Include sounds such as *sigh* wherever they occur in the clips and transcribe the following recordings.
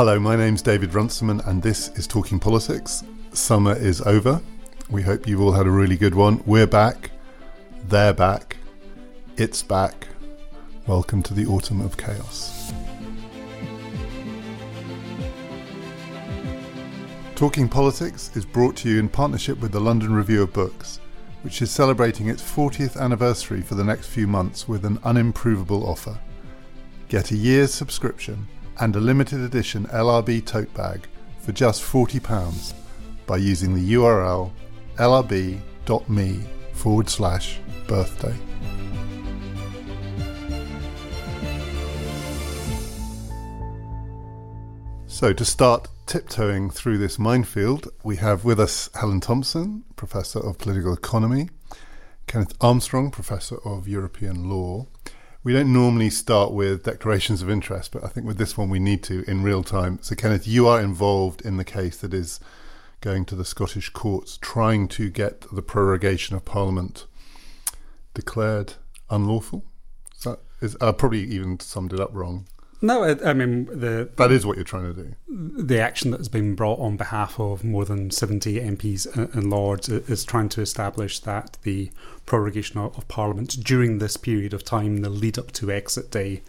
Hello, my name's David Runciman, and this is Talking Politics. Summer is over. We hope you've all had a really good one. We're back. They're back. It's back. Welcome to the autumn of chaos. Talking Politics is brought to you in partnership with the London Review of Books, which is celebrating its 40th anniversary for the next few months with an unimprovable offer. Get a year's subscription and a limited edition LRB tote bag for just £40 by using the URL lrb.me forward slash birthday. So, to start tiptoeing through this minefield, we have with us Helen Thompson, Professor of Political Economy, Kenneth Armstrong, Professor of European Law. We don't normally start with declarations of interest, but I think with this one we need to in real time. So, Kenneth, you are involved in the case that is going to the Scottish courts, trying to get the prorogation of Parliament declared unlawful. I probably even summed it up wrong. No, I, I mean the That is what you're trying to do. the action that has been brought on behalf of more than 70 MPs and- and Lords is trying to establish that the prorogation of, of Parliament during this period of time, the lead up to exit day,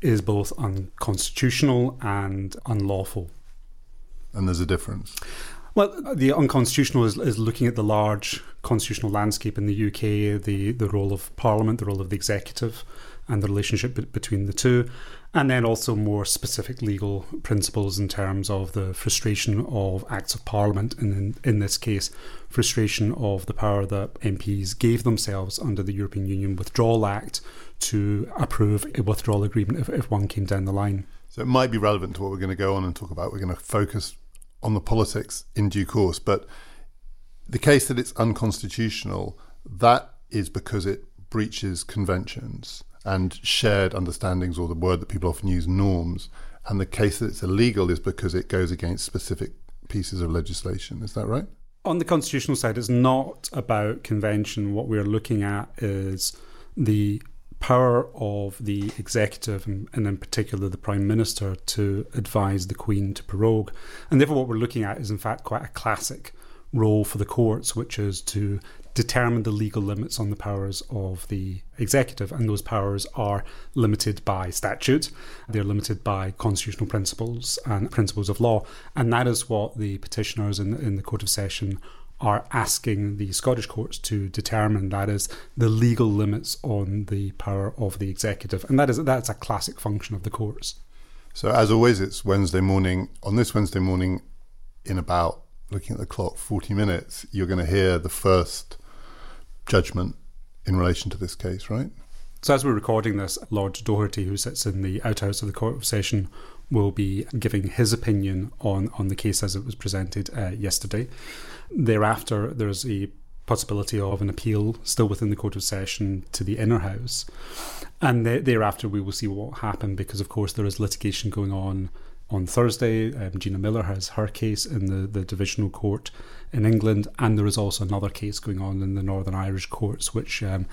is both unconstitutional and unlawful. And there's a difference. Well, the unconstitutional is, is looking at the large constitutional landscape in the UK, the, the role of Parliament, the role of the executive, and the relationship be- between the two, and then also more specific legal principles in terms of the frustration of acts of Parliament, and in, in this case, frustration of the power that MPs gave themselves under the European Union Withdrawal Act to approve a withdrawal agreement if, if one came down the line. So it might be relevant to what we're going to go on and talk about. We're going to focus on the politics in due course. But the case that it's unconstitutional, that is because it breaches conventions and shared understandings, or the word that people often use, norms. And the case that it's illegal is because it goes against specific pieces of legislation. Is that right? On the constitutional side, it's not about convention. What we're looking at is the power of the executive, and, in particular the prime minister, to advise the queen to prorogue. And therefore, what we're looking at is, in fact, quite a classic role for the courts, which is to determine the legal limits on the powers of the executive. And those powers are limited by statute, they're limited by constitutional principles and principles of law. And that is what the petitioners in, in the Court of Session are asking the Scottish courts to determine that is the legal limits on the power of the executive and that is that's a classic function of the courts So, as always, it's Wednesday morning. On this Wednesday morning, in about looking at the clock, 40 minutes, you're going to hear the first judgment in relation to this case, right? so as we're recording this Lord Doherty who sits in the Outer House of the Court of Session will be giving his opinion on on the case as it was presented uh, yesterday thereafter there's a possibility of an appeal still within the Court of Session to the Inner House. And the- thereafter, we will see what happened because, of course, there is litigation going on on Thursday. Um, Gina Miller has her case in the, the Divisional Court in England, and there is also another case going on in the Northern Irish courts, which um,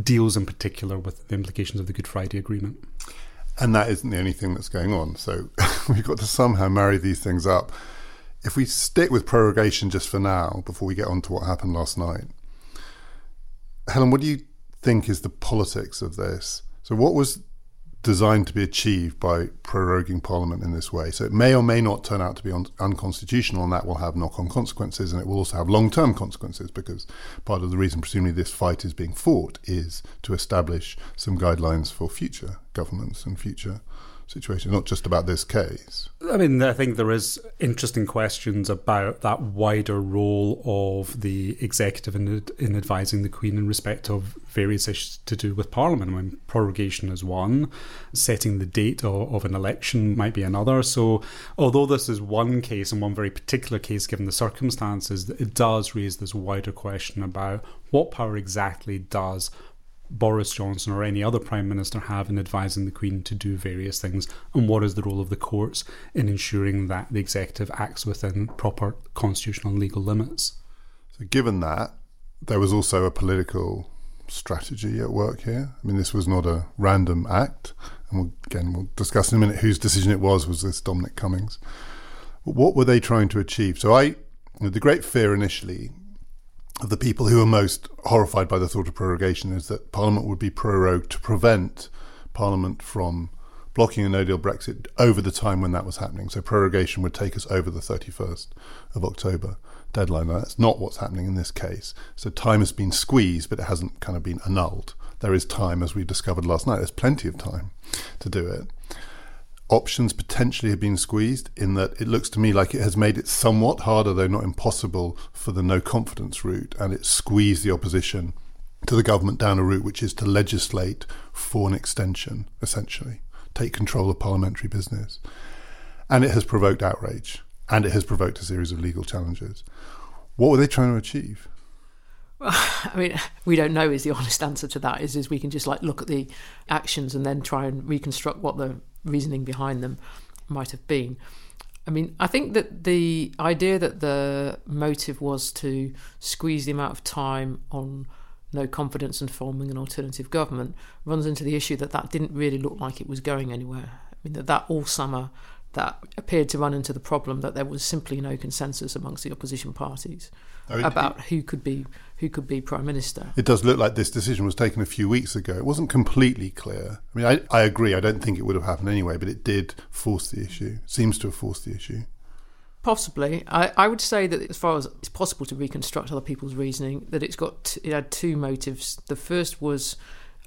deals in particular with the implications of the Good Friday Agreement. And that isn't the only thing that's going on. So *laughs* we've got to somehow marry these things up. If we stick with prorogation just for now, before we get on to what happened last night, Helen, what do you think is the politics of this? So, what was designed to be achieved by proroguing Parliament in this way? So, it may or may not turn out to be un- unconstitutional, and that will have knock on consequences, and it will also have long term consequences because part of the reason, presumably, this fight is being fought is to establish some guidelines for future governments and future situations, not just about this case. I mean, I think there is interesting questions about that wider role of the executive in, in advising the Queen in respect of various issues to do with Parliament. I mean, prorogation is one, setting the date of, of an election might be another. So, although this is one case and one very particular case given the circumstances, it does raise this wider question about what power exactly does Boris Johnson or any other Prime Minister have in advising the Queen to do various things, and what is the role of the courts in ensuring that the executive acts within proper constitutional and legal limits? So, given that, there was also a political strategy at work here. I mean, this was not a random act, and we'll, again, we'll discuss in a minute whose decision it was. Was this Dominic Cummings? What were they trying to achieve? So, I, the great fear initially of the people who are most horrified by the thought of prorogation is that Parliament would be prorogued to prevent Parliament from blocking a no deal Brexit over the time when that was happening. So prorogation would take us over the 31st of October deadline. Now, that's not what's happening in this case. So time has been squeezed, but it hasn't kind of been annulled. There is time, as we discovered last night, there's plenty of time to do it. Options potentially have been squeezed in that it looks to me like it has made it somewhat harder, though not impossible, for the no confidence route, and it squeezed the opposition to the government down a route which is to legislate for an extension, essentially take control of parliamentary business. And it has provoked outrage and it has provoked a series of legal challenges. What were they trying to achieve? Well, *laughs* I mean, we don't know is the honest answer to that. Is is we can just like look at the actions and then try and reconstruct what the reasoning behind them might have been. I mean, I think that the idea that the motive was to squeeze the amount of time on no confidence in forming an alternative government runs into the issue that that didn't really look like it was going anywhere. I mean, that, that all summer that appeared to run into the problem that there was simply no consensus amongst the opposition parties I mean, about who could be who could be prime minister. It does look like this decision was taken a few weeks ago. It wasn't completely clear. I mean, I, I agree. I don't think it would have happened anyway, but it did force the issue. Seems to have forced the issue. Possibly, I, I would say that as far as it's possible to reconstruct other people's reasoning, that it's got it had two motives. The first was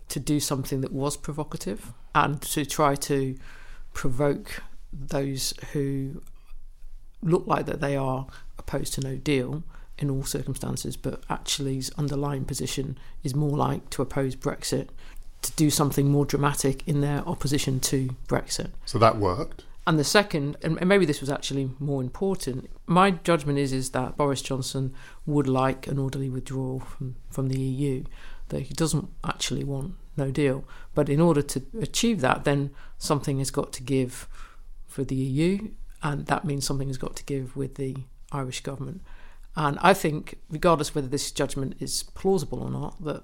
to do something that was provocative and to try to provoke those who look like that they are opposed to no deal in all circumstances, but actually his underlying position is more like to oppose Brexit, to do something more dramatic in their opposition to Brexit. So that worked. And the second, and maybe this was actually more important, my judgment is is that Boris Johnson would like an orderly withdrawal from, from the EU, that he doesn't actually want no deal. But in order to achieve that, then something has got to give for the EU, and that means something has got to give with the Irish government. And I think, regardless whether this judgment is plausible or not, that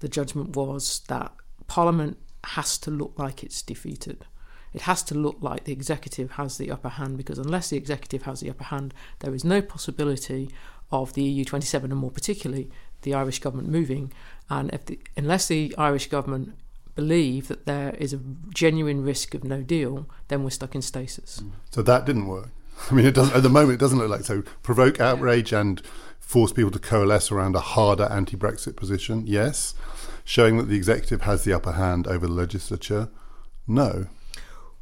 the judgment was that Parliament has to look like it's defeated it has to look like the executive has the upper hand because unless the executive has the upper hand, there is no possibility of the EU27 and more particularly the Irish government moving. And the, unless the Irish government believe that there is a genuine risk of no deal, then we're stuck in stasis. Mm. So that didn't work. *laughs* I mean, it doesn't at the moment. It doesn't look like so. Provoke outrage and force people to coalesce around a harder anti-Brexit position. Yes, showing that the executive has the upper hand over the legislature. No.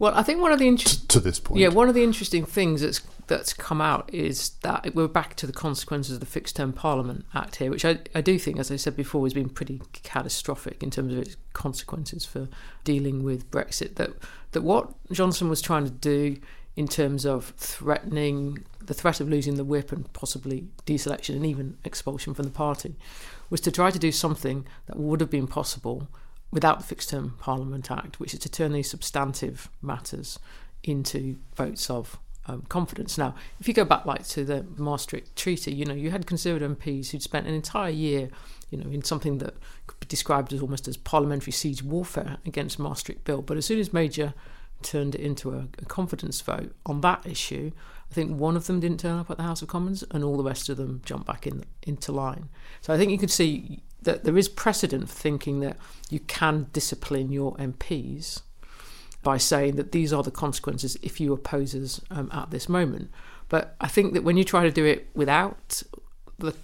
Well, I think one of the inter- to this point, yeah, one of the interesting things that's that's come out is that we're back to the consequences of the Fixed Term Parliament Act here, which I, I do think, as I said before, has been pretty catastrophic in terms of its consequences for dealing with Brexit. That that what Johnson was trying to do in terms of threatening the threat of losing the whip and possibly deselection and even expulsion from the party was to try to do something that would have been possible without the Fixed Term Parliament Act, which is to turn these substantive matters into votes of um, confidence. Now, if you go back like to the Maastricht Treaty, you know, you had Conservative MPs who'd spent an entire year, you know, in something that could be described as almost as parliamentary siege warfare against Maastricht Bill. But as soon as Major turned it into a, a confidence vote on that issue, I think one of them didn't turn up at the House of Commons, and all the rest of them jumped back in into line. So I think you could see that there is precedent for thinking that you can discipline your MPs by saying that these are the consequences if you oppose us um, at this moment. But I think that when you try to do it without the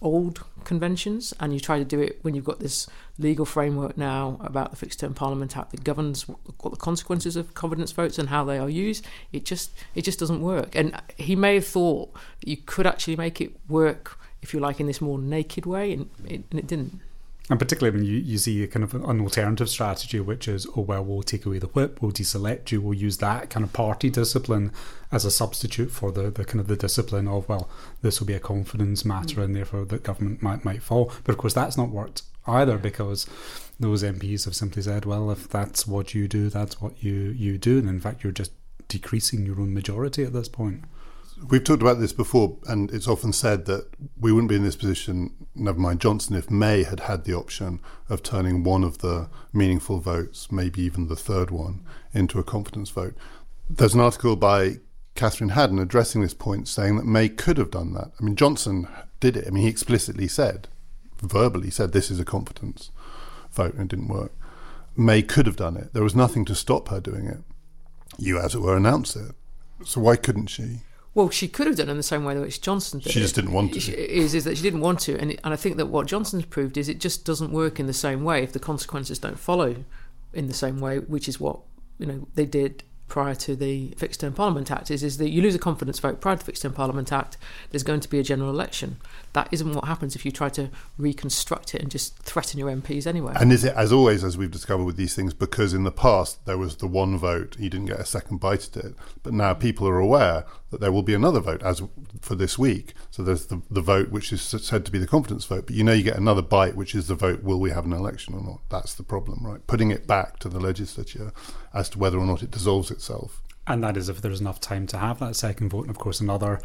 old conventions and you try to do it when you've got this legal framework now about the Fixed Term Parliament Act that governs what the consequences of confidence votes and how they are used, it just it just doesn't work. And he may have thought that you could actually make it work if you like, in this more naked way, and it, and it didn't. And particularly when you, you see a kind of an alternative strategy, which is, oh, well, we'll take away the whip, we'll deselect you, we'll use that kind of party discipline as a substitute for the, the kind of the discipline of, well, this will be a confidence matter mm. and therefore the government might, might fall. But of course, that's not worked either because those MPs have simply said, well, if that's what you do, that's what you, you do. And in fact, you're just decreasing your own majority at this point. We've talked about this before, and it's often said that we wouldn't be in this position, never mind Johnson, if May had had the option of turning one of the meaningful votes, maybe even the third one, into a confidence vote. There's an article by Catherine Haddon addressing this point, saying that May could have done that. I mean, Johnson did it. I mean, he explicitly said, verbally said, this is a confidence vote, and it didn't work. May could have done it. There was nothing to stop her doing it. You, as it were, announced it. So why couldn't she? Well, she could have done it in the same way that which Johnson did. She just didn't want to. Is, is that she didn't want to, and it, and I think that what Johnson's proved is it just doesn't work in the same way if the consequences don't follow in the same way, which is what you know they did prior to the Fixed Term Parliament Act. Is is that you lose a confidence vote prior to the Fixed Term Parliament Act, there's going to be a general election. That isn't what happens if you try to reconstruct it and just threaten your MPs anyway. And is it, as always, as we've discovered with these things, because in the past there was the one vote, you didn't get a second bite at it, but now people are aware that there will be another vote as for this week. So there's the, the vote which is said to be the confidence vote, but you know you get another bite, which is the vote: will we have an election or not? That's the problem, right? Putting it back to the legislature as to whether or not it dissolves itself. And that is if there's enough time to have that second vote. And of course, another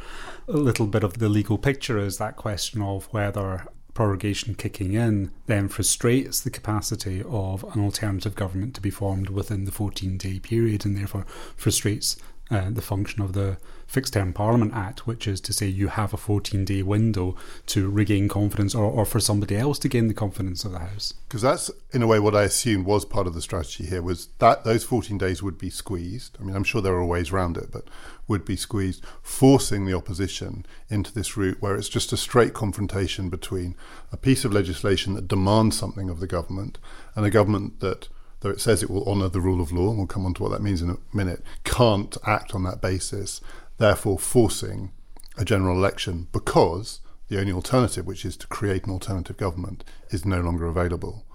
little bit of the legal picture is that question of whether prorogation kicking in then frustrates the capacity of an alternative government to be formed within the 14 day period and therefore frustrates uh, the function of the Fixed Term Parliament Act, which is to say you have a 14 day window to regain confidence or, or for somebody else to gain the confidence of the House. Because that's, in a way, what I assumed was part of the strategy here was that those 14 days would be squeezed. I mean, I'm sure there are ways around it, but would be squeezed, forcing the opposition into this route where it's just a straight confrontation between a piece of legislation that demands something of the government and a government that, though it says it will honour the rule of law, and we'll come on to what that means in a minute, can't act on that basis, therefore forcing a general election because the only alternative, which is to create an alternative government, is no longer available.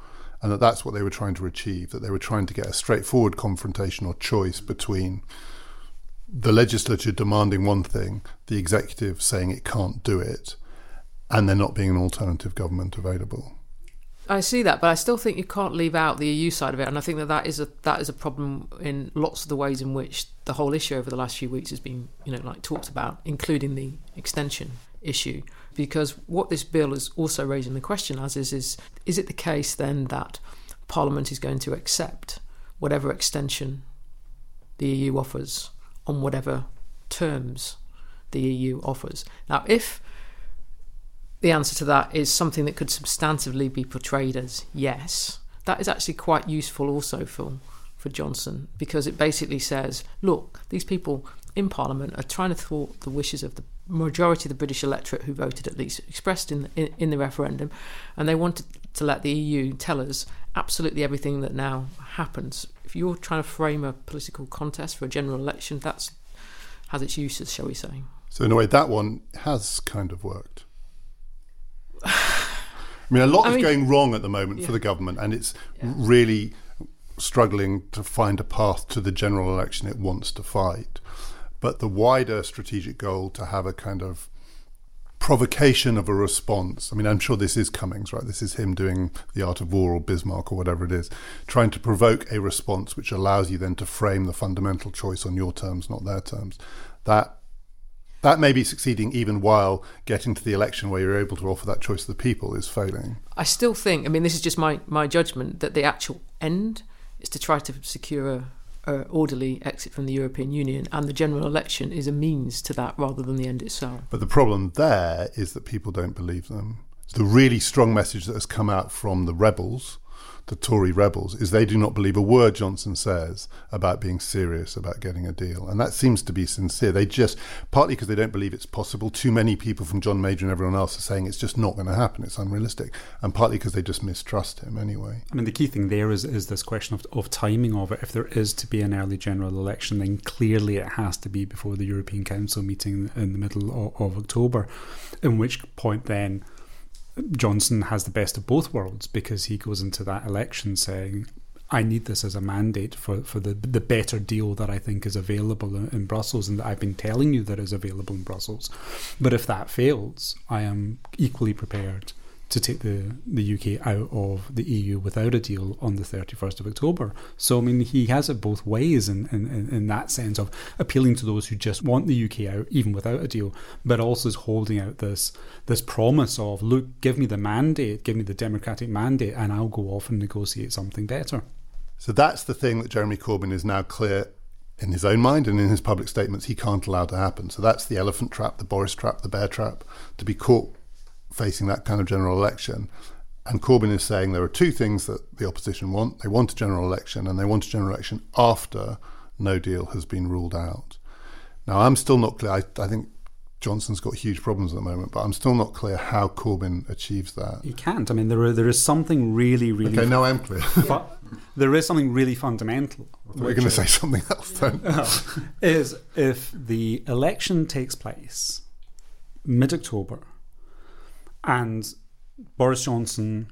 And that that's what they were trying to achieve, that they were trying to get a straightforward confrontation or choice between the legislature demanding one thing, the executive saying it can't do it, and there not being an alternative government available. I see that, but I still think you can't leave out the EU side of it, and I think that that is a that is a problem in lots of the ways in which the whole issue over the last few weeks has been, you know, like talked about, including the extension issue. Because what this bill is also raising the question as is is is it the case then that Parliament is going to accept whatever extension the EU offers on whatever terms the EU offers? Now, if the answer to that is something that could substantively be portrayed as yes. That is actually quite useful also for for Johnson because it basically says, look, these people in Parliament are trying to thwart the wishes of the majority of the British electorate who voted at least expressed in in, in the referendum, and they wanted to let the EU tell us absolutely everything that now happens. If you're trying to frame a political contest for a general election, that's has its uses, shall we say? So in a way, that one has kind of worked. *sighs* I mean, a lot I is mean- going wrong at the moment for the government, and it's Yeah. really struggling to find a path to the general election it wants to fight. But the wider strategic goal to have a kind of provocation of a response. I mean, I'm sure this is Cummings, right? This is him doing the art of war or Bismarck or whatever it is, trying to provoke a response which allows you then to frame the fundamental choice on your terms, not their terms. That that may be succeeding even while getting to the election where you're able to offer that choice to the people is failing. I still think, I mean, this is just my, my judgment, that the actual end is to try to secure a, a orderly exit from the European Union, and the general election is a means to that rather than the end itself. But the problem there is that people don't believe them. The really strong message that has come out from the rebels, the Tory rebels, is they do not believe a word Johnson says about being serious about getting a deal. And that seems to be sincere. They just, partly because they don't believe it's possible, too many people from John Major and everyone else are saying it's just not going to happen, it's unrealistic. And partly because they just mistrust him anyway. I mean, the key thing there is is this question of, of timing of it. If there is to be an early general election, then clearly it has to be before the European Council meeting in the middle of, of October. In which point, then Johnson has the best of both worlds because he goes into that election saying, I need this as a mandate for, for the the better deal that I think is available in, Brussels and that I've been telling you that is available in Brussels. But if that fails, I am equally prepared to take the, the UK out of the EU without a deal on the 31st of October. So, I mean, he has it both ways in, in, in that sense of appealing to those who just want the UK out, even without a deal, but also is holding out this, this promise of, look, give me the mandate, give me the democratic mandate, and I'll go off and negotiate something better. So that's the thing that Jeremy Corbyn is now clear in his own mind and in his public statements he can't allow to happen. So that's the elephant trap, the Boris trap, the bear trap, to be caught facing that kind of general election. And Corbyn is saying there are two things that the opposition want. They want a general election, and they want a general election after no deal has been ruled out. Now, I'm still not clear. I, I think Johnson's got huge problems at the moment, but I'm still not clear how Corbyn achieves that. He can't. I mean, there are, there is something really, really. Okay, now I'm clear. *laughs* but there is something really fundamental. We're going to say something else then. *laughs* Oh. is if the election takes place mid October and Boris Johnson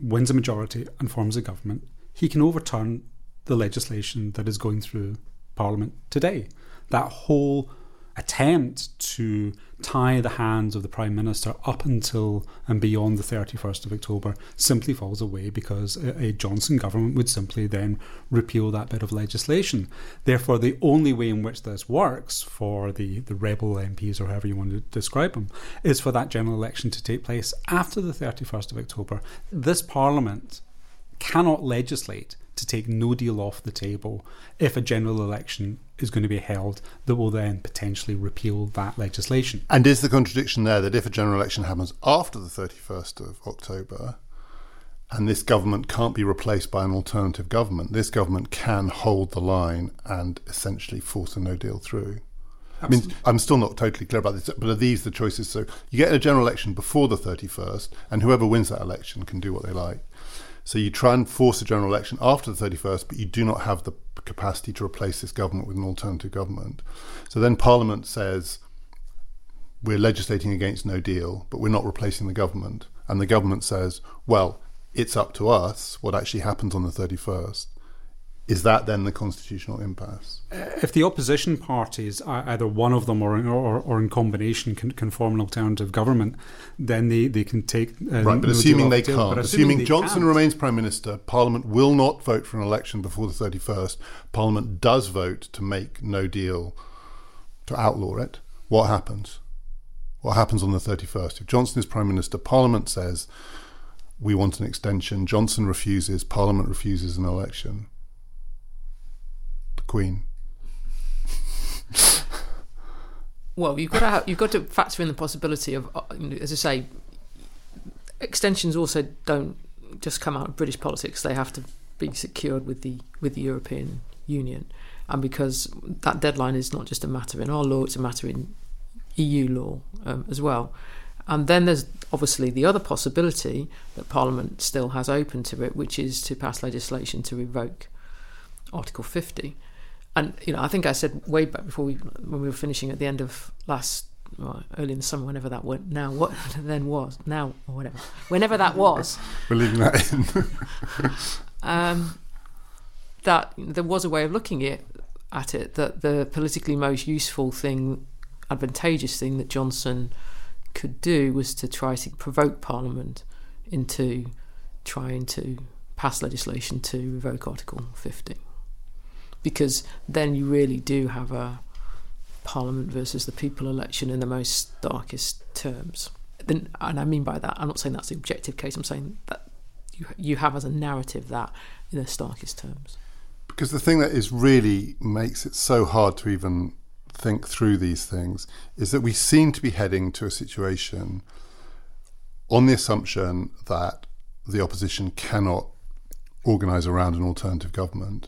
wins a majority and forms a government, he can overturn the legislation that is going through Parliament today. That whole attempt to tie the hands of the Prime Minister up until and beyond the 31st of October simply falls away because a, Johnson government would simply then repeal that bit of legislation. Therefore, the only way in which this works for the, the rebel MPs, or however you want to describe them, is for that general election to take place after the 31st of October. This Parliament cannot legislate to take no deal off the table if a general election is going to be held that will then potentially repeal that legislation. And is the contradiction there that if a general election happens after the 31st of October, and this government can't be replaced by an alternative government, this government can hold the line and essentially force a no deal through? Absolutely. I mean, I'm still not totally clear about this, but are these the choices? So you get a general election before the 31st, and whoever wins that election can do what they like. So you try and force a general election after the 31st, but you do not have the capacity to replace this government with an alternative government. So then Parliament says, we're legislating against no deal, but we're not replacing the government. And the government says, well, it's up to us what actually happens on the 31st. Is that then the constitutional impasse? If the opposition parties, either one of them or or, or in combination, can, can form an alternative government, then they, they can take. Uh, right, but assuming they can't, assuming, assuming Johnson can't. remains Prime Minister, Parliament will not vote for an election before the 31st. Parliament does vote to make no deal, to outlaw it. What happens? What happens on the 31st? If Johnson is Prime Minister, Parliament says, we want an extension. Johnson refuses, Parliament refuses an election Queen? well, you've got to have, you've got to factor in the possibility of, uh, as I say, extensions also don't just come out of British politics. They have to be secured with the with the European Union, and because that deadline is not just a matter in our law; it's a matter in EU law um, as well. And then there's obviously the other possibility that Parliament still has open to it, which is to pass legislation to revoke Article 50 and you know, I think I said way back before we when we were finishing at the end of last well, early in the summer, whenever that went. Now what *laughs* then was now or whatever, whenever that was. We're leaving that in. *laughs* um, that there was a way of looking at at it that the politically most useful thing, advantageous thing that Johnson could do was to try to provoke Parliament into trying to pass legislation to revoke Article 50 because then you really do have a Parliament versus the people election in the most darkest terms. Then, and I mean by that, I'm not saying that's the objective case. I'm saying that you you have as a narrative that in the starkest terms. Because the thing that is really makes it so hard to even think through these things is that we seem to be heading to a situation on the assumption that the opposition cannot organise around an alternative government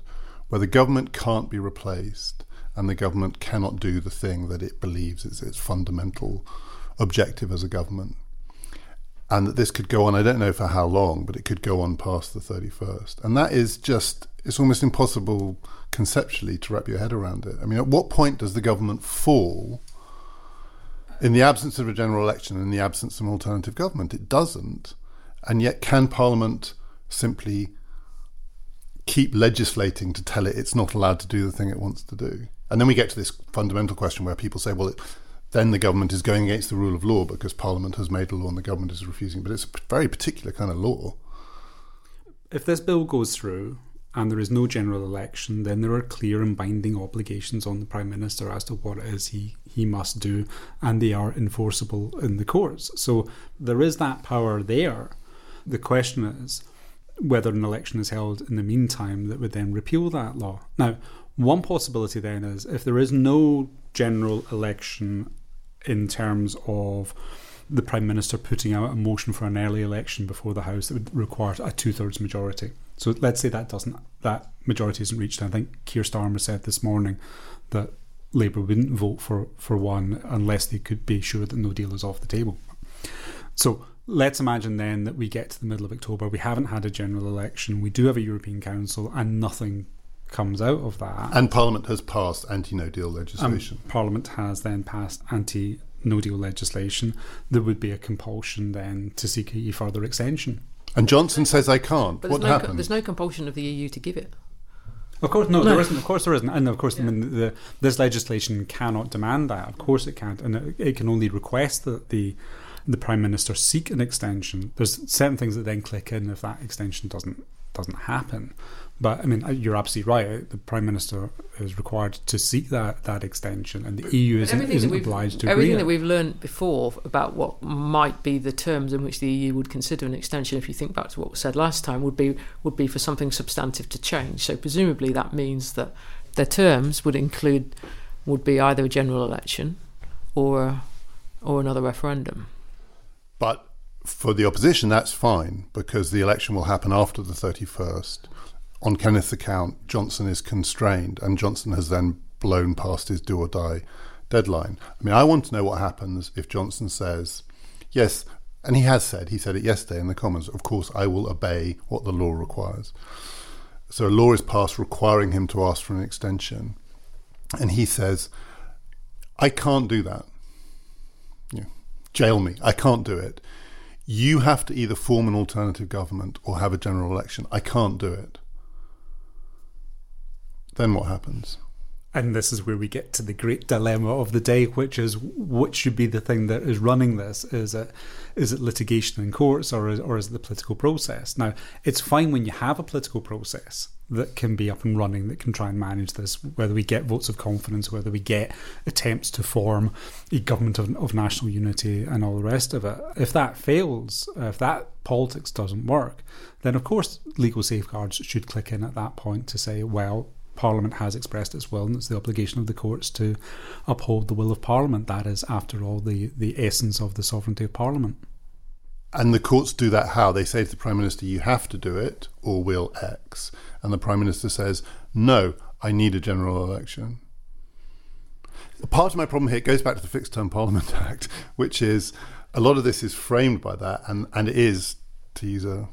where the government can't be replaced and the government cannot do the thing that it believes is its fundamental objective as a government. And that this could go on, I don't know for how long, but it could go on past the 31st. And that is just, it's almost impossible conceptually to wrap your head around it. I mean, at what point does the government fall in the absence of a general election, in the absence of an alternative government? It doesn't. And yet, can Parliament simply keep legislating to tell it it's not allowed to do the thing it wants to do. And then we get to this fundamental question where people say, well, it, then the government is going against the rule of law because Parliament has made a law and the government is refusing. But it's a very particular kind of law. If this bill goes through and there is no general election, then there are clear and binding obligations on the Prime Minister as to what it is he, he must do, and they are enforceable in the courts. So there is that power there. The question is whether an election is held in the meantime that would then repeal that law. Now, one possibility then is if there is no general election in terms of the Prime Minister putting out a motion for an early election before the House that would require a two thirds majority. So let's say that doesn't that majority isn't reached. I think Keir Starmer said this morning that Labour wouldn't vote for, for one unless they could be sure that no deal is off the table. So let's imagine then that we get to the middle of October, we haven't had a general election, we do have a European Council, and nothing comes out of that. And Parliament has passed anti no deal legislation. Um, Parliament has then passed anti no deal legislation. There would be a compulsion then to seek a further extension. And Johnson says I can't. But what there's no, happens? there's no compulsion of the EU to give it. Of course, no, No. there isn't. Of course, there isn't. And of course, I Yeah. mean, the, this legislation cannot demand that. Of course, it can't, and it, it can only request that the the prime minister seek an extension. There's certain things that then click in if that extension doesn't doesn't happen. But I mean, uh, you're absolutely right. The prime minister is required to seek that that extension, and the EU isn't, isn't obliged to Everything that we've learned before about what might be the terms in which the EU would consider an extension, if you think back to what was said last time, would be would be for something substantive to change. So presumably that means that their terms would include would be either a general election or or another referendum. But for the opposition, that's fine because the election will happen after the 31st. On Kenneth's account, Johnson is constrained, and Johnson has then blown past his do or die deadline. I mean, I want to know what happens if Johnson says, yes, and he has said, he said it yesterday in the Commons, of course, I will obey what the law requires. So a law is passed requiring him to ask for an extension. And he says, I can't do that. Jail me. I can't do it. You have to either form an alternative government or have a general election. I can't do it. Then what happens? And this is where we get to the great dilemma of the day, which is which should be the thing that is running this? Is it is it litigation in courts or is, or is it the political process? Now, it's fine when you have a political process that can be up and running, that can try and manage this, whether we get votes of confidence, whether we get attempts to form a government of, of national unity and all the rest of it. If that fails, if that politics doesn't work, then of course legal safeguards should click in at that point to say, well, Parliament has expressed its will, and it's the obligation of the courts to uphold the will of Parliament. That is, after all, the, the essence of the sovereignty of Parliament. And the courts do that how? They say to the Prime Minister, you have to do it or we'll X. And the Prime Minister says, no, I need a general election. Part of my problem here goes back to the Fixed Term Parliament *laughs* Act, which is a lot of this is framed by that, and, and it is, to use a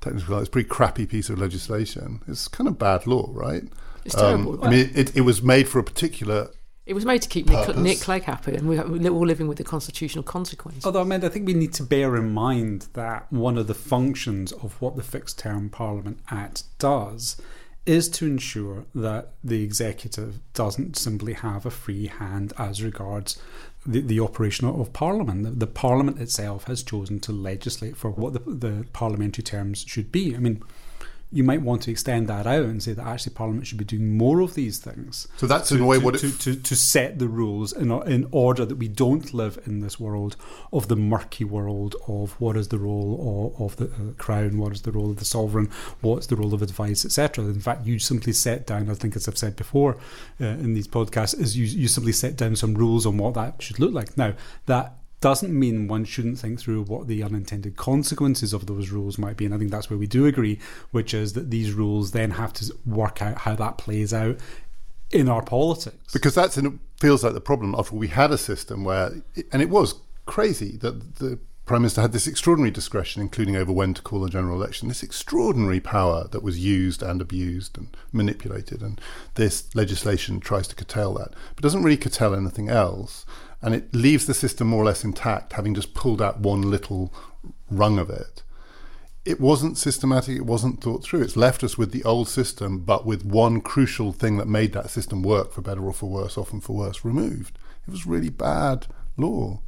technical, it's a pretty crappy piece of legislation. It's kind of bad law, right? It's Um, terrible. I mean, it, it was made for a particular It was made to keep Nick, Nick Clegg happy, and we- we're all living with the constitutional consequence. Although, I mean, I think we need to bear in mind that one of the functions of what the Fixed Term Parliament Act does is to ensure that the executive doesn't simply have a free hand as regards the, the operation of Parliament. The, the Parliament itself has chosen to legislate for what the, the parliamentary terms should be. I mean, you might want to extend that out and say that actually Parliament should be doing more of these things So that's to, in a way to, what it to, to, to set the rules in, in order that we don't live in this world of the murky world of what is the role of, of the uh, crown, what is the role of the sovereign, what's the role of advice, etc. In fact, you simply set down, I think as I've said before uh, in these podcasts, is you, you simply set down some rules on what that should look like. Now, that doesn't mean one shouldn't think through what the unintended consequences of those rules might be. And I think that's where we do agree, which is that these rules then have to work out how that plays out in our politics. because that's in, it feels like the problem. After we had a system where, and it was crazy that the prime minister had this extraordinary discretion, including over when to call a general election. This extraordinary power that was used and abused and manipulated, and this legislation tries to curtail that, but doesn't really curtail anything else, and it leaves the system more or less intact, having just pulled out one little rung of it it wasn't systematic, it wasn't thought through. It's left us with the old system, but with one crucial thing that made that system work for better or for worse, often for worse, removed. It was really bad law.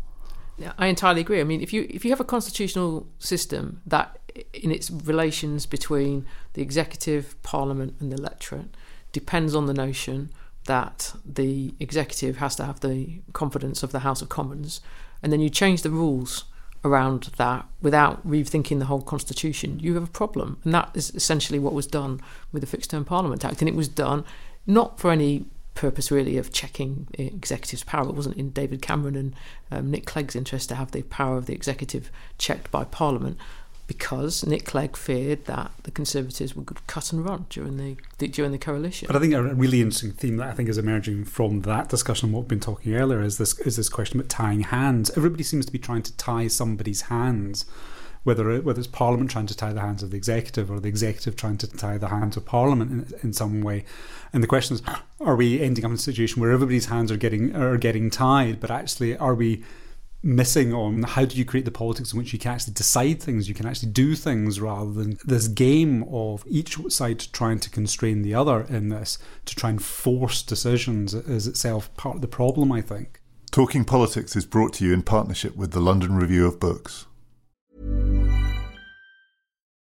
Yeah, I entirely agree. I mean, if you if you have a constitutional system that, in its relations between the executive, parliament, and the electorate, depends on the notion that the executive has to have the confidence of the House of Commons, and then you change the rules around that without rethinking the whole constitution, you have a problem. And that is essentially what was done with the Fixed Term Parliament Act. And it was done not for any purpose really of checking executive's power. It wasn't in David Cameron and um, Nick Clegg's interest to have the power of the executive checked by Parliament because Nick Clegg feared that the Conservatives would cut and run during the, the, during the coalition. But I think a really interesting theme that I think is emerging from that discussion, and what we've been talking earlier, is this is this question about tying hands. Everybody seems to be trying to tie somebody's hands. Whether, whether it's Parliament trying to tie the hands of the executive or the executive trying to tie the hands of Parliament in, in some way, and the question is, are we ending up in a situation where everybody's hands are getting are getting tied, but actually are we missing on how do you create the politics in which you can actually decide things, you can actually do things rather than this game of each side trying to constrain the other in this to try and force decisions is itself part of the problem, I think. Talking Politics is brought to you in partnership with the London Review of Books.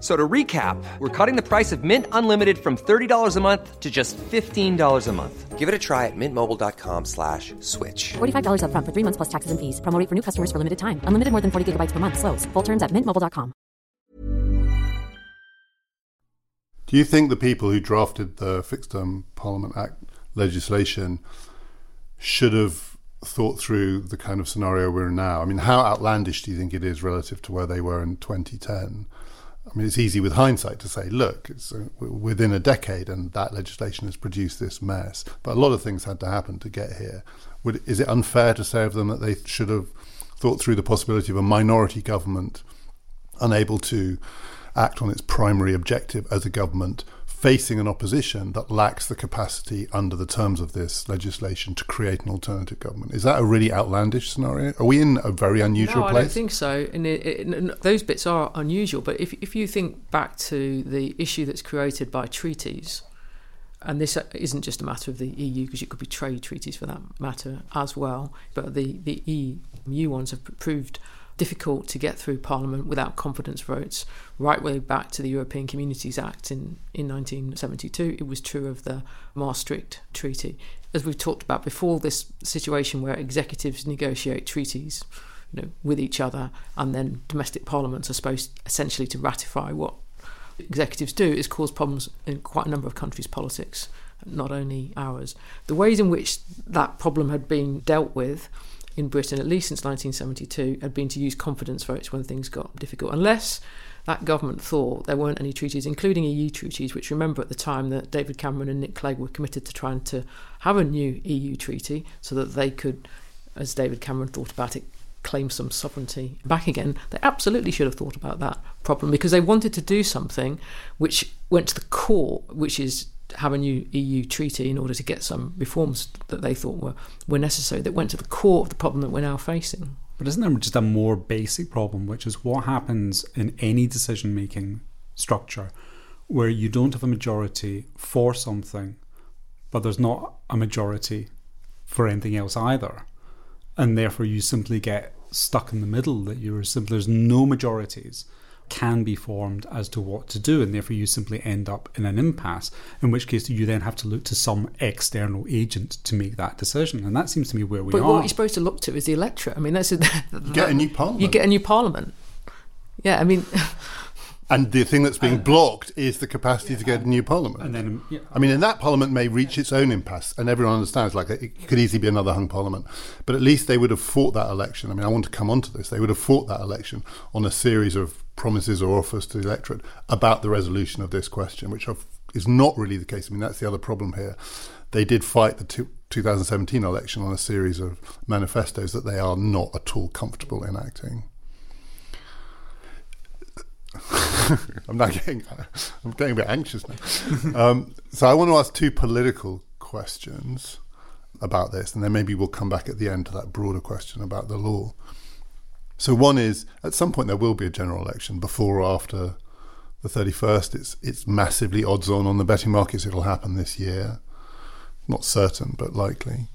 So to recap, we're cutting the price of Mint Unlimited from $30 a month to just $15 a month. Give it a try at mintmobile.com slash switch. $45 up front for three months plus taxes and fees. Promo for new customers for limited time. Unlimited more than 40 gigabytes per month. Slows. Full terms at mintmobile.com. Do you think the people who drafted the Fixed Term Parliament Act legislation should have thought through the kind of scenario we're in now? I mean, how outlandish do you think it is relative to where they were in 2010? I mean, it's easy with hindsight to say, look, it's uh, within a decade and that legislation has produced this mess. But a lot of things had to happen to get here. Would, is it unfair to say of them that they should have thought through the possibility of a minority government unable to act on its primary objective as a government facing an opposition that lacks the capacity under the terms of this legislation to create an alternative government. Is that a really outlandish scenario? Are we in a very unusual no, place? I don't think so. And it, it, those bits are unusual. But if, if you think back to the issue that's created by treaties, and this uh, isn't just a matter of the EU, because it could be trade treaties for that matter as well, but the, the EU ones have proved difficult to get through Parliament without confidence votes, right way back to the European Communities Act in, in 1972. It was true of the Maastricht Treaty. As we've talked about before, this situation where executives negotiate treaties you know, with each other and then domestic parliaments are supposed essentially to ratify what executives do is cause problems in quite a number of countries' politics, not only ours. The ways in which that problem had been dealt with in Britain, at least since 1972, had been to use confidence votes when things got difficult, unless that government thought there weren't any treaties, including EU treaties, which remember at the time that David Cameron and Nick Clegg were committed to trying to have a new EU treaty so that they could, as David Cameron thought about it, claim some sovereignty back again. They absolutely should have thought about that problem because they wanted to do something which went to the core, which is have a new EU treaty in order to get some reforms that they thought were, were necessary that went to the core of the problem that we're now facing. But isn't there just a more basic problem, which is what happens in any decision making structure where you don't have a majority for something, but there's not a majority for anything else either? And therefore, you simply get stuck in the middle, that you're simply, there's no majorities can be formed as to what to do, and therefore you simply end up in an impasse. In which case, you then have to look to some external agent to make that decision, and that seems to me where we but are. But what you're supposed to look to is the electorate. I mean, that's a, *laughs* you get a new parliament. You get a new parliament. Yeah, I mean. *laughs* And the thing that's being uh, blocked is the capacity yeah, to get a new parliament. And then, yeah. I mean, and that parliament may reach its own impasse, and everyone understands like it could easily be another hung parliament. But at least they would have fought that election. I mean, I want to come on to this. They would have fought that election on a series of promises or offers to the electorate about the resolution of this question, which is not really the case. I mean, that's the other problem here. They did fight the two, 2017 election on a series of manifestos that they are not at all comfortable enacting. *laughs* I'm now getting I'm getting a bit anxious now. *laughs* um, so I want to ask two political questions. about this, and then maybe we'll come back at the end to that broader question about the law. So one is at some point there will be a general election before or after the 31st. It's it's massively odds on on the betting markets. It'll happen this year. Not certain, but likely.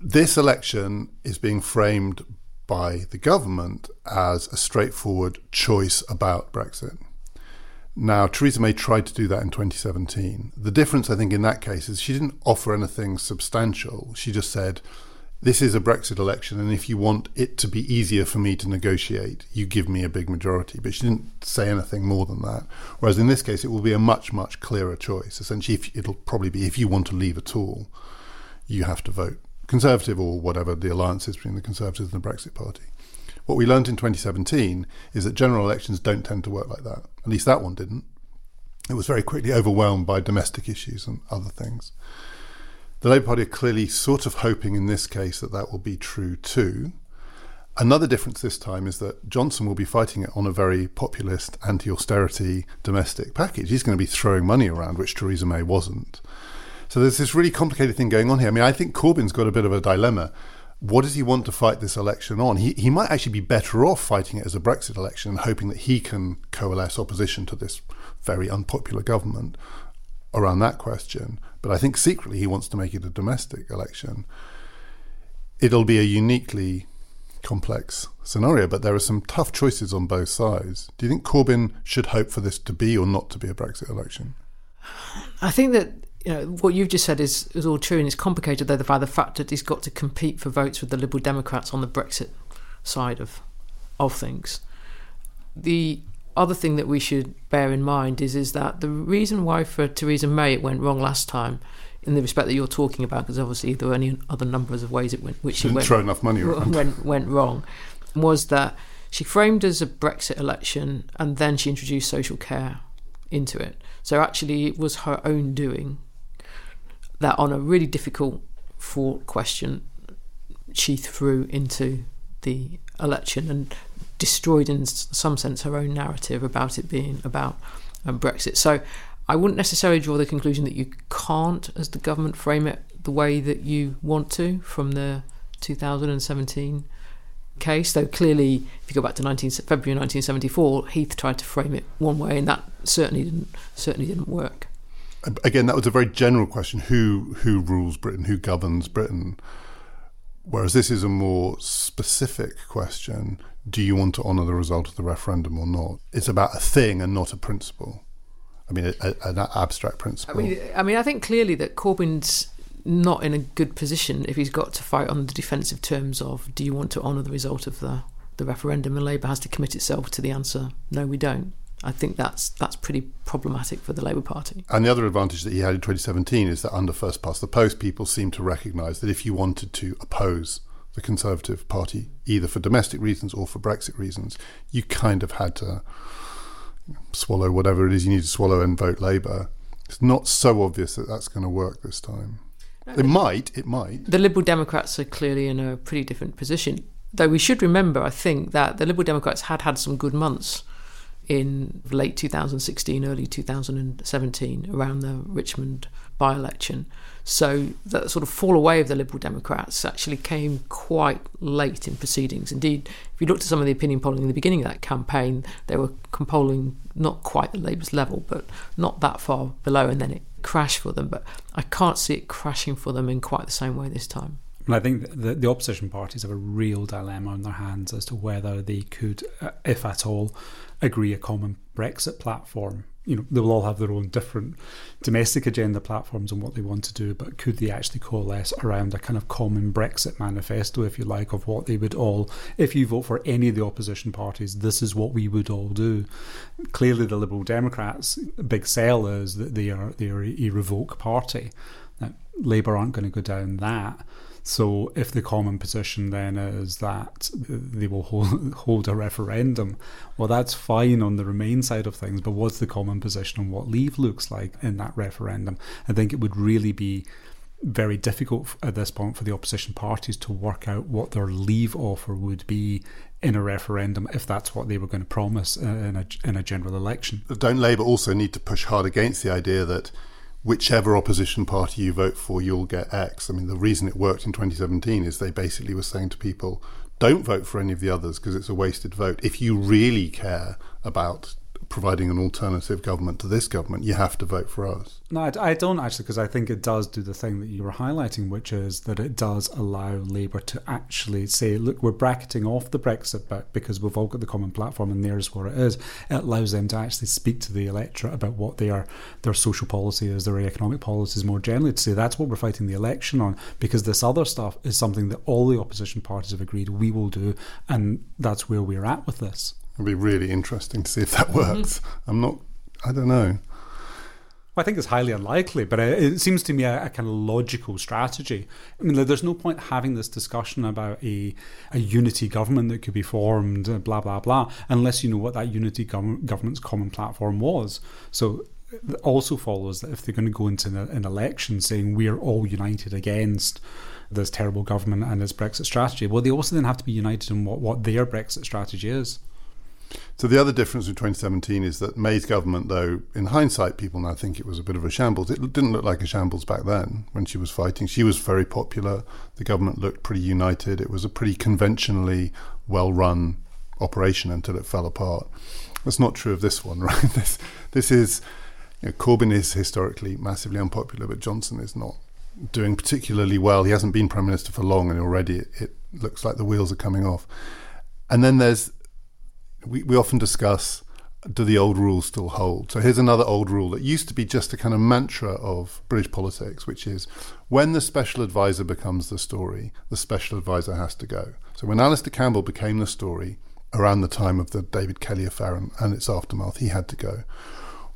This election is being framed by the government as a straightforward choice about Brexit. Now, Theresa May tried to do that in 2017. The difference, I think, in that case is she didn't offer anything substantial. She just said, This is a Brexit election, and if you want it to be easier for me to negotiate, you give me a big majority. But she didn't say anything more than that. Whereas in this case, it will be a much, much clearer choice. Essentially, if, it'll probably be if you want to leave at all, you have to vote Conservative or whatever the alliance is between the Conservatives and the Brexit Party. What we learned in 2017 is that general elections don't tend to work like that. At least that one didn't. It was very quickly overwhelmed by domestic issues and other things. The Labour Party are clearly sort of hoping in this case that that will be true too. Another difference this time is that Johnson will be fighting it on a very populist, anti austerity domestic package. He's going to be throwing money around, which Theresa May wasn't. So there's this really complicated thing going on here. I mean, I think Corbyn's got a bit of a dilemma what does he want to fight this election on? He, he might actually be better off fighting it as a Brexit election and hoping that he can coalesce opposition to this very unpopular government around that question. But I think secretly he wants to make it a domestic election. It'll be a uniquely complex scenario, but there are some tough choices on both sides. Do you think Corbyn should hope for this to be or not to be a Brexit election? I think that you know, what you've just said is, is all true, and it's complicated though by the fact that he's got to compete for votes with the Liberal Democrats on the Brexit side of of things. The other thing that we should bear in mind is is that the reason why for Theresa May it went wrong last time, in the respect that you're talking about, because obviously there were any other numbers of ways it went, which she didn't went, throw enough money around. went went wrong, was that she framed as a Brexit election and then she introduced social care into it. So actually, it was her own doing that on a really difficult fraught question she threw into the election and destroyed in some sense her own narrative about it being about um, Brexit. So I wouldn't necessarily draw the conclusion that you can't, as the government, frame it the way that you want to from the 2017 case. Though clearly, if you go back to 19, February 1974, Heath tried to frame it one way, and that certainly didn't certainly didn't work again, that was a very general question: who who rules Britain, who governs Britain? Whereas this is a more specific question: do you want to honour the result of the referendum or not? It's about a thing and not a principle. I mean, a, a, an abstract principle. I mean, I mean, I think clearly that Corbyn's not in a good position if he's got to fight on the defensive terms of do you want to honour the result of the the referendum, and Labour has to commit itself to the answer: no, we don't. I think that's that's pretty problematic for the Labour Party. And the other advantage that he had in 2017 is that under first past the post, people seem to recognise that if you wanted to oppose the Conservative Party, either for domestic reasons or for Brexit reasons, you kind of had to swallow whatever it is you need to swallow and vote Labour. It's not so obvious that that's going to work this time. It might, it might. The Liberal Democrats are clearly in a pretty different position. Though we should remember, I think, that the Liberal Democrats had had some good months in late 2016, early 2017, around the Richmond by election. So that sort of fall away of the Liberal Democrats actually came quite late in proceedings. Indeed, if you looked at some of the opinion polling in the beginning of that campaign, they were polling not quite at Labour's level, but not that far below, and then it crashed for them. But I can't see it crashing for them in quite the same way this time. And I think the, the opposition parties have a real dilemma on their hands as to whether they could, uh, if at all, agree a common Brexit platform. You know, they will all have their own different domestic agenda platforms and what they want to do, but could they actually coalesce around a kind of common Brexit manifesto, if you like, of what they would all, if you vote for any of the opposition parties, this is what we would all do. Clearly, the Liberal Democrats' big sell is that they are they are a revoke party. Now, Labour aren't going to go down that. So, if the common position then is that they will *laughs* hold, a referendum, well, that's fine on the Remain side of things. But what's the common position on what Leave looks like in that referendum? I think it would really be very difficult at this point for the opposition parties to work out what their leave offer would be in a referendum if that's what they were going to promise uh, in a in a general election. Don't Labour also need to push hard against the idea that whichever opposition party you vote for, you'll get X. I mean, the reason it worked in 2017 is they basically were saying to people, don't vote for any of the others because it's a wasted vote. If you really care about providing an alternative government to this government, you have to vote for us. No, I, don't actually, because I think it does do the thing that you were highlighting, which is that it does allow Labour to actually say, look, we're bracketing off the Brexit bit because we've all got the common platform and there's where it is. It allows them to actually speak to the electorate about what their their social policy is, their economic policies more generally, to say that's what we're fighting the election on, because this other stuff is something that all the opposition parties have agreed we will do, and that's where we're at with this. It'll be really interesting to see if that works. Mm-hmm. I'm not, I don't know. Well, I think it's highly unlikely, but it, seems to me a, a, kind of logical strategy. I mean, there's no point having this discussion about a, a unity government that could be formed, uh, blah, blah, blah, unless you know what that unity gov- government's common platform was. So it also follows that if they're going to go into an, an election saying we're all united against this terrible government and its Brexit strategy, well, they also then have to be united in what, what their Brexit strategy is. So the other difference with 2017 is that May's government, though in hindsight people now think it was a bit of a shambles, it didn't look like a shambles back then when she was fighting. She was very popular. The government looked pretty united. It was a pretty conventionally well-run operation until it fell apart. That's not true of this one, *laughs* right? This this is you know, Corbyn is historically massively unpopular, but Johnson is not doing particularly well. He hasn't been prime minister for long, and already it, it looks like the wheels are coming off. And then there's we, we often discuss do the old rules still hold? So here's another old rule that used to be just a kind of mantra of British politics, which is when the special advisor becomes the story, the special advisor has to go. So when Alastair Campbell became the story around the time of the David Kelly affair and, and its aftermath, he had to go.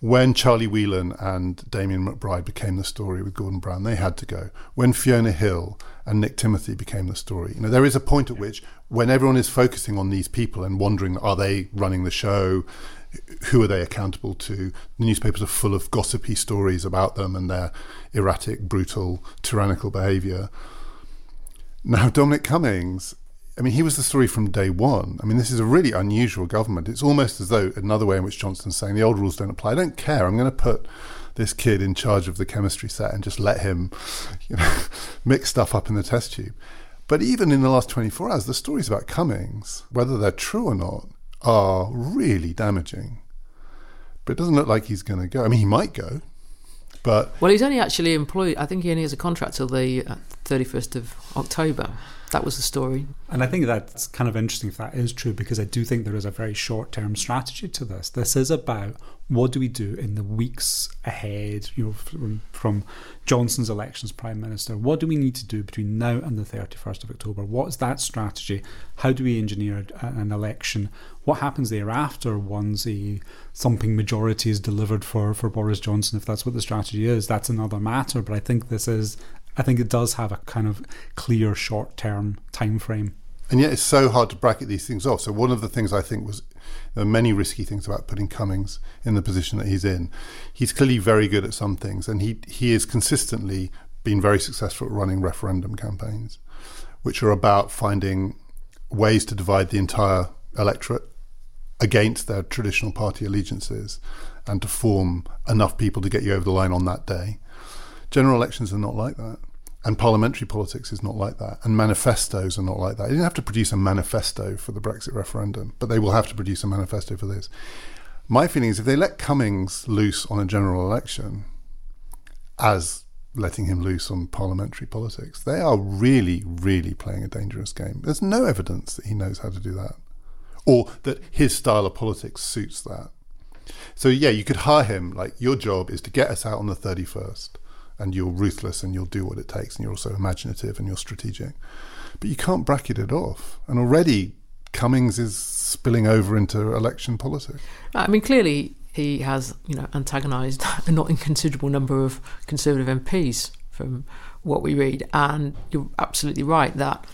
When Charlie Whelan and Damien McBride became the story with Gordon Brown, they had to go. When Fiona Hill and Nick Timothy became the story, you know, there is a point at which, when everyone is focusing on these people and wondering, are they running the show? Who are they accountable to? The newspapers are full of gossipy stories about them and their erratic, brutal, tyrannical behaviour. Now, *laughs* Dominic Cummings I mean, he was the story from day one. I mean, this is a really unusual government. It's almost as though another way in which Johnson's saying the old rules don't apply. I don't care. I'm going to put this kid in charge of the chemistry set and just let him, *laughs* you know, mix stuff up in the test tube. But even in the last 24 hours, the stories about Cummings, whether they're true or not, are really damaging. But it doesn't look like he's going to go. I mean, he might go, but well, he's only actually employed. I think he only has a contract till the uh, thirty first of October. That was the story. And I think that's kind of interesting if that is true, because I do think there is a very short term strategy to this. This is about what do we do in the weeks ahead, you know, from, from Johnson's election as Prime Minister? What do we need to do between now and the 31st of October? What's that strategy? How do we engineer an election? What happens thereafter once a thumping majority is delivered for, for Boris Johnson, if that's what the strategy is? That's another matter. But I think this is I think it does have a kind of clear short term time frame. And yet it's so hard to bracket these things off. So one of the things I think was there are many risky things about putting Cummings in the position that he's in. He's clearly very good at some things, and he he has consistently been very successful at running referendum campaigns, which are about finding ways to divide the entire electorate against their traditional party allegiances and to form enough people to get you over the line on that day. General elections are not like that. And parliamentary politics is not like that. And manifestos are not like that. They didn't have to produce a manifesto for the Brexit referendum, but they will have to produce a manifesto for this. My feeling is if they let Cummings loose on a general election, as letting him loose on parliamentary politics, they are really, really playing a dangerous game. There's no evidence that he knows how to do that, or that his style of politics suits that. So, yeah, you could hire him, like, your job is to get us out on the 31st and you're ruthless and you'll do what it takes and you're also imaginative and you're strategic. But you can't bracket it off. And already Cummings is spilling over into election politics. I mean, clearly he has, you know, antagonised *laughs* a not inconsiderable number of Conservative MPs from what we read. And you're absolutely right that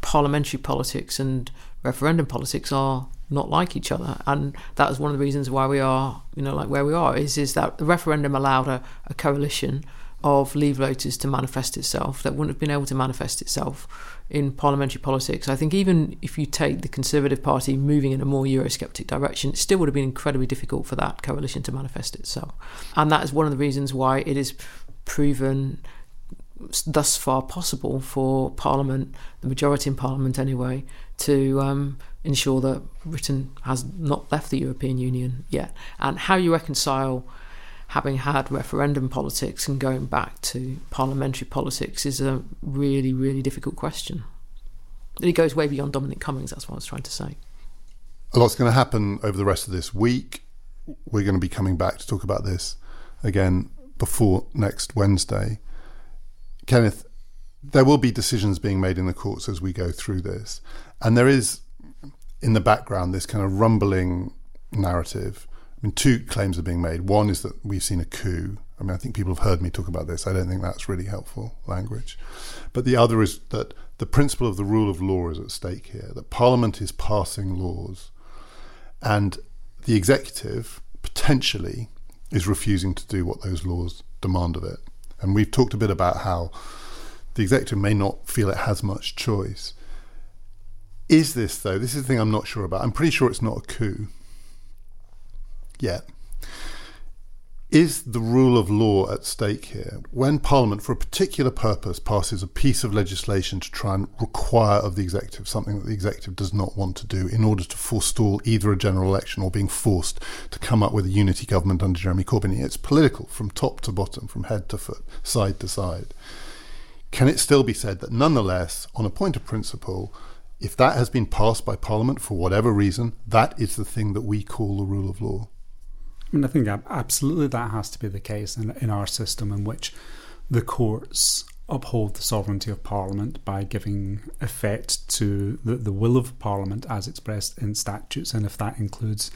parliamentary politics and referendum politics are not like each other. And that is one of the reasons why we are, you know, like where we are, is, is that the referendum allowed a, a coalition of Leave voters to manifest itself that wouldn't have been able to manifest itself in parliamentary politics. I think even if you take the Conservative Party moving in a more Eurosceptic direction, it still would have been incredibly difficult for that coalition to manifest itself. And that is one of the reasons why it is proven thus far possible for Parliament, the majority in Parliament anyway, to um, ensure that Britain has not left the European Union yet. And how you reconcile having had referendum politics and going back to parliamentary politics is a really, really difficult question. And it goes way beyond Dominic Cummings, that's what I was trying to say. A lot's going to happen over the rest of this week. We're going to be coming back to talk about this again before next Wednesday. Kenneth, there will be decisions being made in the courts as we go through this. And there is, in the background, this kind of rumbling narrative mean, two claims are being made. One is that we've seen a coup. I mean, I think people have heard me talk about this. I don't think that's really helpful language. But the other is that the principle of the rule of law is at stake here, that Parliament is passing laws and the executive potentially is refusing to do what those laws demand of it. And we've talked a bit about how the executive may not feel it has much choice. Is this, though, this is the thing I'm not sure about. I'm pretty sure it's not a coup yet. Is the rule of law at stake here? When Parliament, for a particular purpose, passes a piece of legislation to try and require of the executive something that the executive does not want to do in order to forestall either a general election or being forced to come up with a unity government under Jeremy Corbyn, it's political from top to bottom, from head to foot, side to side. Can it still be said that nonetheless, on a point of principle, if that has been passed by Parliament for whatever reason, that is the thing that we call the rule of law? I mean, I think absolutely that has to be the case in, in our system in which the courts uphold the sovereignty of Parliament by giving effect to the, the will of Parliament as expressed in statutes, and if that includes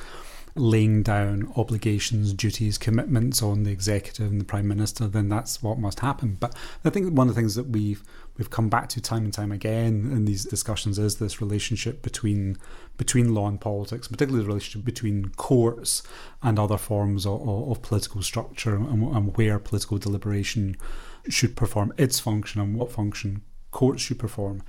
laying down obligations, duties, commitments on the executive and the prime minister, then that's what must happen. But I think one of the things that we've we've come back to time and time again in these discussions is this relationship between between law and politics, particularly the relationship between courts and other forms of, of political structure and, and where political deliberation should perform its function and what function courts should perform.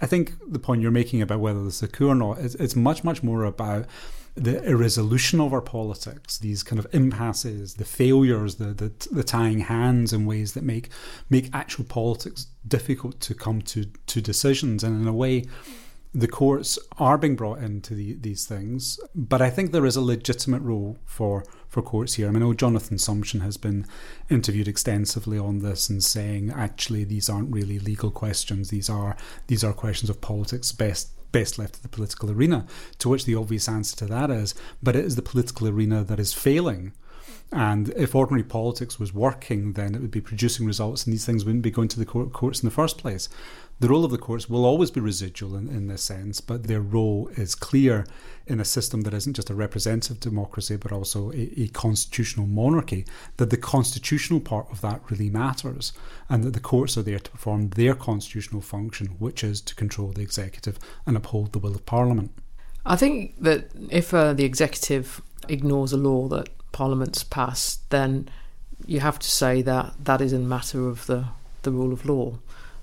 I think the point you're making about whether there's a coup or not, it's, it's much, much more about the irresolution of our politics, these kind of impasses, the failures, the, the, the tying hands in ways that make make actual politics difficult to come to to decisions, and in a way, the courts are being brought into the, these things. But I think there is a legitimate role for for courts here. I, mean, I know Jonathan Sumption has been interviewed extensively on this and saying actually these aren't really legal questions; these are these are questions of politics best best left to the political arena. To which the obvious answer to that is, but it is the political arena that is failing. And if ordinary politics was working, then it would be producing results, and these things wouldn't be going to the courts in the first place. The role of the courts will always be residual in, in this sense, but their role is clear in a system that isn't just a representative democracy, but also a, a constitutional monarchy, that the constitutional part of that really matters, and that the courts are there to perform their constitutional function, which is to control the executive and uphold the will of Parliament. I think that if uh, the executive ignores a law that Parliament's passed, then you have to say that that is a matter of the, the rule of law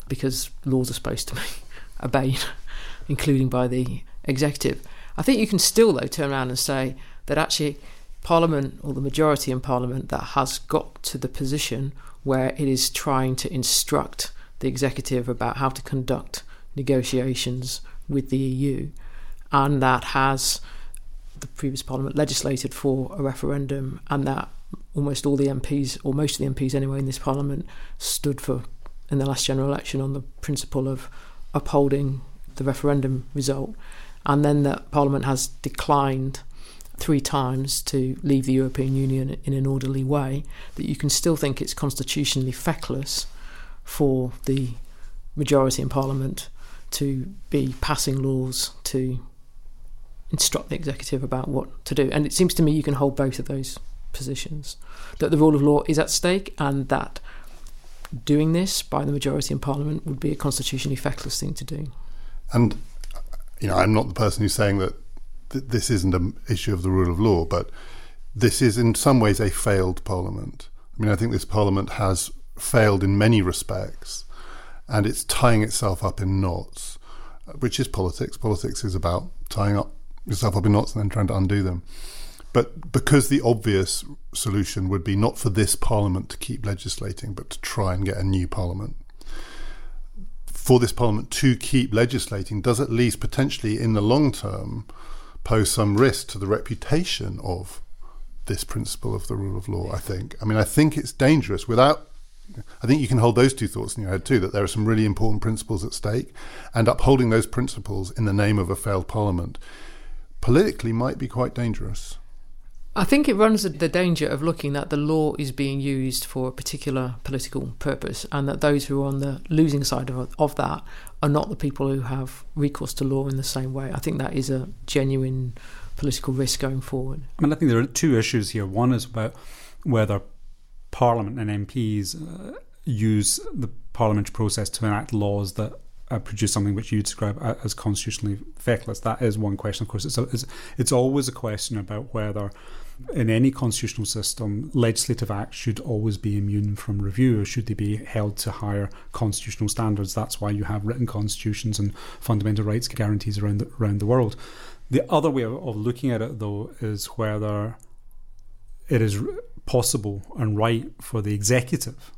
because laws are supposed to be *laughs* obeyed, *laughs* including by the executive. I think you can still, though, turn around and say that actually Parliament, or the majority in Parliament, that has got to the position where it is trying to instruct the executive about how to conduct negotiations with the EU, and that has the previous Parliament legislated for a referendum, and that almost all the MPs, or most of the MPs anyway, in this Parliament stood for in the last general election on the principle of upholding the referendum result, and then that Parliament has declined three times to leave the European Union in an orderly way, that you can still think it's constitutionally feckless for the majority in Parliament to be passing laws to instruct the executive about what to do. And it seems to me you can hold both of those positions that the rule of law is at stake and that doing this by the majority in Parliament would be a constitutionally feckless thing to do. And, you know, I'm not the person who's saying that th- this isn't an issue of the rule of law, but this is in some ways a failed Parliament. I mean, I think this Parliament has failed in many respects, and it's tying itself up in knots, which is politics. Politics is about tying up yourself up in knots and then trying to undo them. But because the obvious solution would be not for this parliament to keep legislating, but to try and get a new parliament, for this parliament to keep legislating does at least potentially in the long term pose some risk to the reputation of this principle of the rule of law, I think. I mean, I think it's dangerous without. I think you can hold those two thoughts in your head too that there are some really important principles at stake, and upholding those principles in the name of a failed parliament politically might be quite dangerous. I think it runs the danger of looking that the law is being used for a particular political purpose, and that those who are on the losing side of, of that are not the people who have recourse to law in the same way. I think that is a genuine political risk going forward. I mean, I think there are two issues here. One is about whether Parliament and MPs uh, use the parliamentary process to enact laws that uh, produce something which you describe as constitutionally feckless. That is one question. Of course, it's, a, it's, it's always a question about whether in any constitutional system, legislative acts should always be immune from review or should they be held to higher constitutional standards. That's why you have written constitutions and fundamental rights guarantees around the, around the world. The other way of looking at it, though, is whether it is possible and right for the executive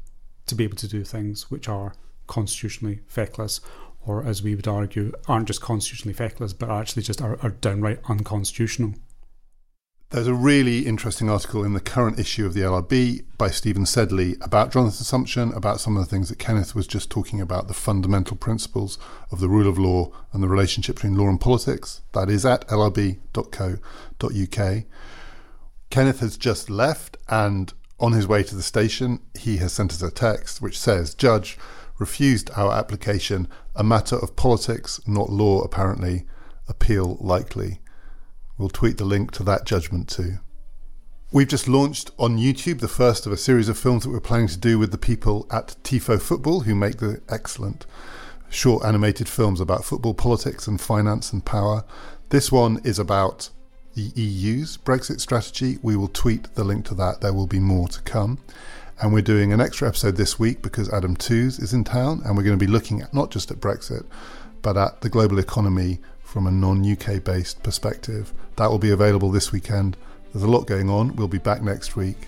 to be able to do things which are constitutionally feckless, or as we would argue, aren't just constitutionally feckless, but actually just are, are downright unconstitutional. There's a really interesting article in the current issue of the LRB by Stephen Sedley about Jonathan Sumption, about some of the things that Kenneth was just talking about, the fundamental principles of the rule of law and the relationship between law and politics. That is at lrb.co.uk. Kenneth has just left, and on his way to the station, he has sent us a text which says, Judge, refused our application, a matter of politics, not law, apparently, appeal likely. We'll tweet the link to that judgment too. We've just launched on YouTube the first of a series of films that we're planning to do with the people at Tifo Football, who make the excellent short animated films about football politics and finance and power. This one is about the EU's Brexit strategy. We will tweet the link to that. There will be more to come. And we're doing an extra episode this week because Adam Tooze is in town, and we're going to be looking at not just at Brexit, but at the global economy from a non UK based perspective. That will be available this weekend. There's a lot going on. We'll be back next week.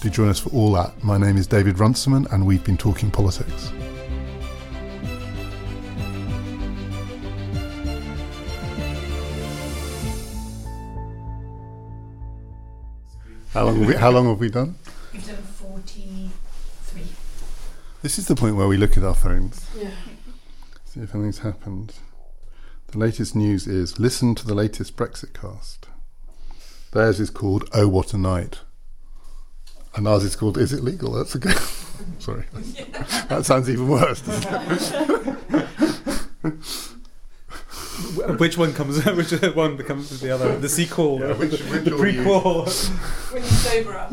Do join us for all that. My name is David Runciman, and we've been talking politics. How long, have we, how long have we done? We've done 43. This is the point where we look at our phones. Yeah. See if anything's happened. The latest news is listen to the latest Brexit cast. Theirs is called Oh What a Night. And ours is called Is It Legal? That's a good. *laughs* Sorry. *laughs* that sounds even worse. *laughs* Which one comes? Which one becomes the other? The sequel, Yeah, which- the, which the will you- prequel. When you sober up.